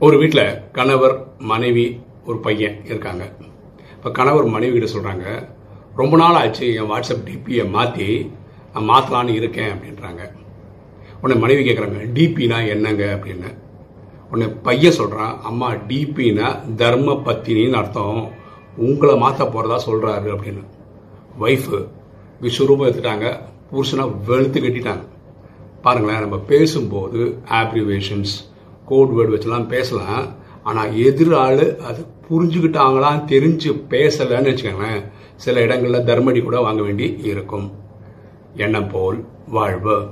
ஒரு வீட்டில் கணவர் மனைவி ஒரு பையன் இருக்காங்க. இப்போ கணவர் மனைவி கிட்ட சொல்கிறாங்க ரொம்ப நாள் ஆச்சு என் வாட்ஸ்அப் டிபியை மாற்றி நான் மாற்றலான்னு இருக்கேன் அப்படின்றாங்க. உடனே மனைவி கேட்குறாங்க டிபினா என்னங்க? அப்படின்னு. உடனே பையன் சொல்கிறான் அம்மா டிபினா தர்ம பத்தினின்னு அர்த்தம். உங்களை மாற்ற போகிறதா சொல்கிறாரு அப்படின்னு. ஒய்ஃபு விஸ்வரூபம் எடுத்துட்டாங்க புருஷனை வெளுத்து கட்டிட்டாங்க. பாருங்களேன் நம்ம பேசும்போது ஆப்ரிவேஷன்ஸ் கோட் வேர்டு வச்சுலாம் பேசலாம். ஆனால் எதிராளு அது புரிஞ்சுக்கிட்டாங்களாம் தெரிஞ்சு பேசலைன்னு வச்சுக்கோங்களேன். சில இடங்களில் தர்மடி கூட வாங்க வேண்டி இருக்கும். எண்ணம் போல் வாழ்வு.